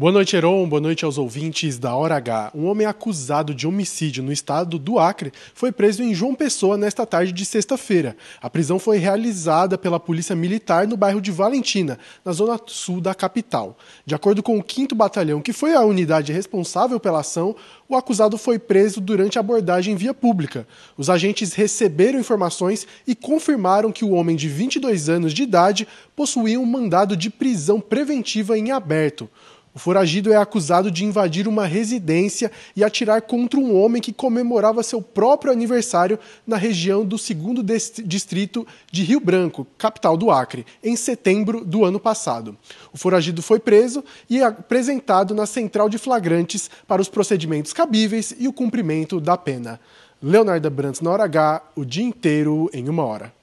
Boa noite, Heron. Boa noite aos ouvintes da Hora H. Um homem acusado de homicídio no estado do Acre foi preso em João Pessoa nesta tarde de sexta-feira. A prisão foi realizada pela Polícia Militar no bairro de Valentina, na zona sul da capital. De acordo com o 5 Batalhão, que foi a unidade responsável pela ação, o acusado foi preso durante a abordagem via pública. Os agentes receberam informações e confirmaram que o homem de 22 anos de idade possuía um mandado de prisão preventiva em aberto. O foragido é acusado de invadir uma residência e atirar contra um homem que comemorava seu próprio aniversário na região do 2 Distrito de Rio Branco, capital do Acre, em setembro do ano passado. O foragido foi preso e apresentado na central de flagrantes para os procedimentos cabíveis e o cumprimento da pena. Leonardo Brandt na hora H, o dia inteiro em uma hora.